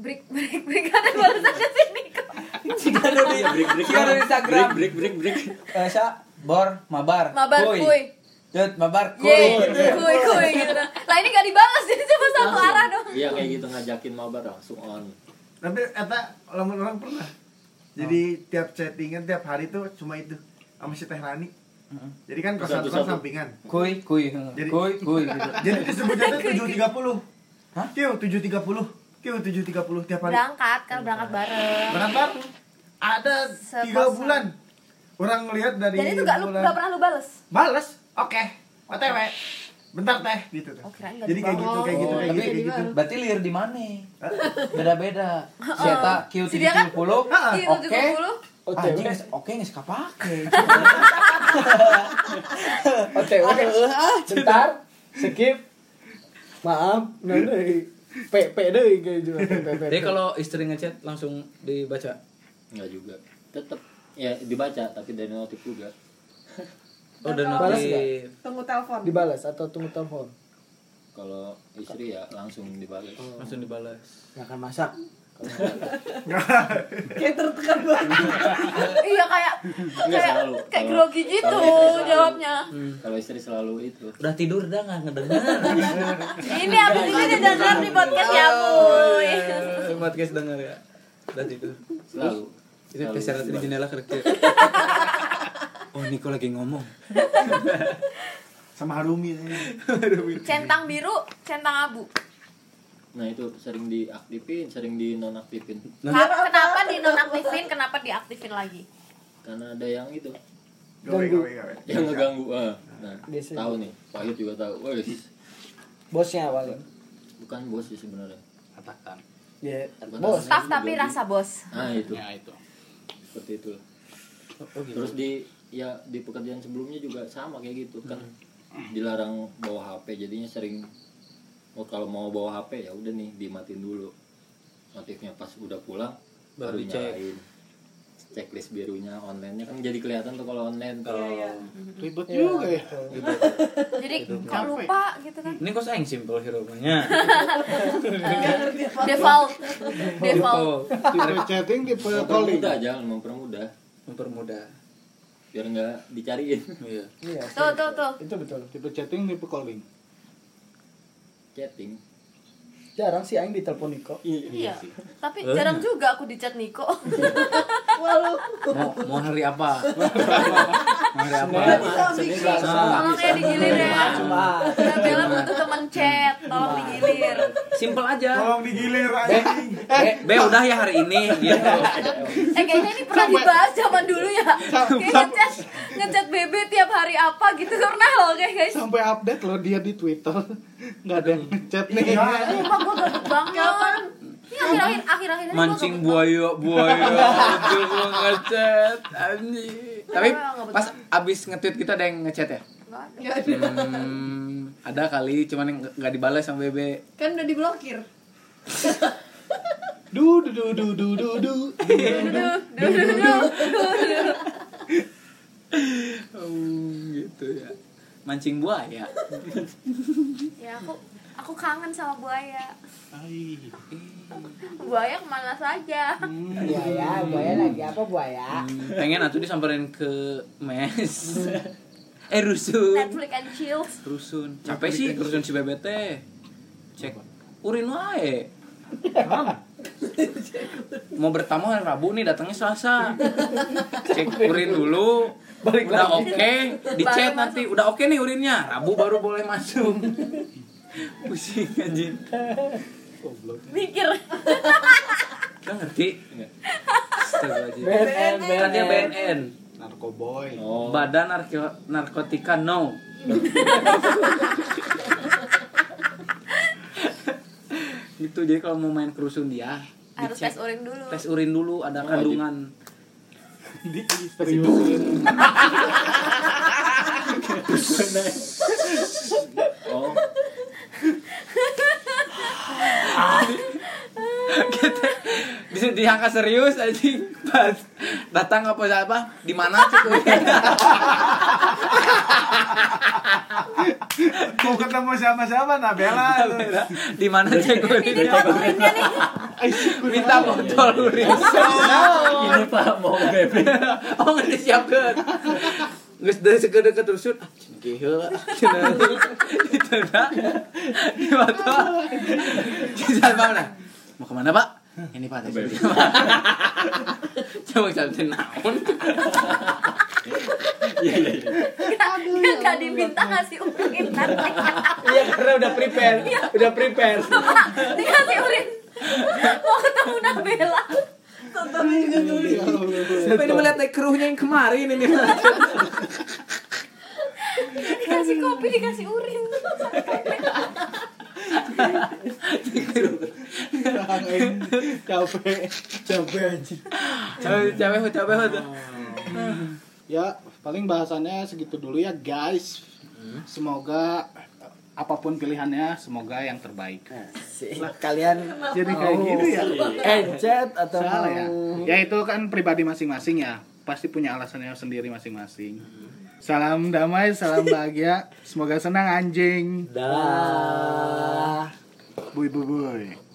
Break break break. Ada balasan ke sini kok. Jika ada di break break. jika ada di Instagram. Break break break break. Eh bor mabar mabar kuy Jut, mabar kuy ye kuy kuy gitu. Lah ini gak dibalas jadi cuma satu arah dong iya kayak gitu ngajakin mabar langsung on Tapi eta lamun orang pernah. Jadi tiap chattingan tiap hari tuh cuma itu sama si Teh Rani. Jadi kan kosan tukang sampingan. kuy kuy Jadi- kuy kuy gitu Jadi disebutnya tuh 730. Hah? Kieu 730. Q 730 tiap hari. berangkat kan berangkat bareng Berangkat ada tiga bulan. Orang ngelihat dari dan itu gak lu gak pernah lu bales Bales, oke, otw, bentar teh gitu tuh. Oh, nggak Jadi kayak gitu, kayak gitu, Oh, kayak tapi gitu, kayak gitu. berarti liar di mana? Beda-beda. Si Eta Si dia kan- Q70, Iya, oke. 70. OTW Anjing geus oke kapake. OTW bentar skip maaf nah deui P P deui kayak P Jadi kalau istri ngechat langsung dibaca. Enggak juga. Tetap ya dibaca tapi dari notif juga. Oh, dan Balas notif. tunggu telepon dibalas atau tunggu telepon Kalau istri ya langsung dibalas. Langsung dibalas. nggak akan masak kayak tertekan banget iya kayak Enggak kayak selalu. kayak grogi gitu selalu. jawabnya Kalau istri selalu itu. Udah tidur dah nggak ngedenger. ini abis ini dia denger di podcast ya boy Podcast denger ya. Udah tidur. Selalu. Itu keserat di jendela kerja. Oh, Niko lagi ngomong. Sama Harumi. centang biru centang abu Nah itu sering diaktifin, sering dinonaktifin. Ka- kenapa dinonaktifin kenapa diaktifin lagi Karena ada yang itu Gawe, gawe, gawe. yang ngeganggu. Ah. Nah, Biasanya. tahu nih. Pahit juga tahu. Wes, bosnya paling bukan bos sih sebenarnya. Katakan. ya Bukan bos staff tapi rasa bos Nah itu Ya itu. seperti itu. Oh, gitu. Terus di ya di pekerjaan sebelumnya juga sama kayak gitu kan. Dilarang bawa HP jadinya sering oh kalau mau bawa HP ya udah nih dimatiin dulu. Notifnya pas udah pulang Baru baru, dicek. nyalain. Checklist birunya online-nya kan jadi kelihatan tuh kalau online tuh. Ribet juga ya. jadi kok lupa gitu kan Ini kok sayang simpel hero-nya. default default Tipe chatting, tipe calling. Mempermudah jangan mempermudah mempermudah. Biar nggak dicariin. Iya. iya tuh tuh tuh itu betul Tipe chatting, tipe calling. Chatting. jarang sih aing ditelepon Niko iya tapi Eh. jarang juga aku dicat Niko Mau mau hari apa? mau hari apa? tolong ya digilir ya Bella butuh teman chat tolong digilir Simpel aja. Tolong digilir anjing. Be, be udah ya hari ini gitu. eh kayaknya ini pernah dibahas zaman dulu ya kayak ngechat ngechat bebe tiap hari apa gitu pernah loh kayak guys Sampai update loh dia di Twitter. Nggak ada yang ngechat nih. Sumpah gue gabut banget Ini akhir-akhir akhir-akhir ini gua Mancing buaya buaya itu gua ngechat anjing. Tapi pas abis nge-tweet kita ada yang ngechat ya? banget. Nggak ada. Hmm, ada kali cuman yang nggak dibalas sama Bebe. kan udah diblokir Du du du du du du du. Duh, duh, duh, duh, duh. Oh, gitu ya. Mancing buaya. ya aku aku kangen sama buaya Ai. buaya ke mana saja buaya buaya lagi apa buaya Hmm, pengen atuh disamperin ke mes. eh rusun. Netflix and chill Rusun. Capek sih rusun si teh. Cek urin wae. Mau bertamu hari Rabu nih datangnya Selasa. Cek urin dulu. udah oke, dicet Baru nanti. Udah oke nih urinnya. Rabu baru boleh masuk. Pusing anjing. mikir Kau ngerti? BNN Kan dia BNN. Narkoboy. Oh. Badan Narko- Narkotika No. gitu jadi kalau mau main kerusun dia harus dicek. tes urin dulu tes urin dulu ada kandungan Di seriusin. Oh, gitu bisa diangkat serius anjing. Pas datang apa siapa? Di mana sih tuh Mau ketemu sama-sama Nabela. di mana cek ini buat urinnya nih. Minta botol urin ini Pak mau bebe. oh nggak disiapkan. Gus dari sekedar terus ah giheu cenah itu dah di foto kisah mana mau ke mana pak? Ini pak tes urin. coba sampai naon? Iya iya. iya. dia nggak diminta ngasih urin nanti iya karena udah prepare. Udah prepare. Dikasih urin. Mau ketemu Nabela. Pengen melihat naik krunya yang kemarin ini. dikasih kopi dikasih urin capek capek anjir Capek, capek, capek. ya paling bahasannya segitu dulu ya guys. Semoga apa pun pilihannya semoga yang terbaik. Sih, kalian jadi kayak gitu ya? encet atau salah ya? ya itu kan pribadi masing-masing ya. Pasti punya alasannya sendiri masing-masing salam damai salam bahagia. Semoga senang anjing. Dah. Buy buy buy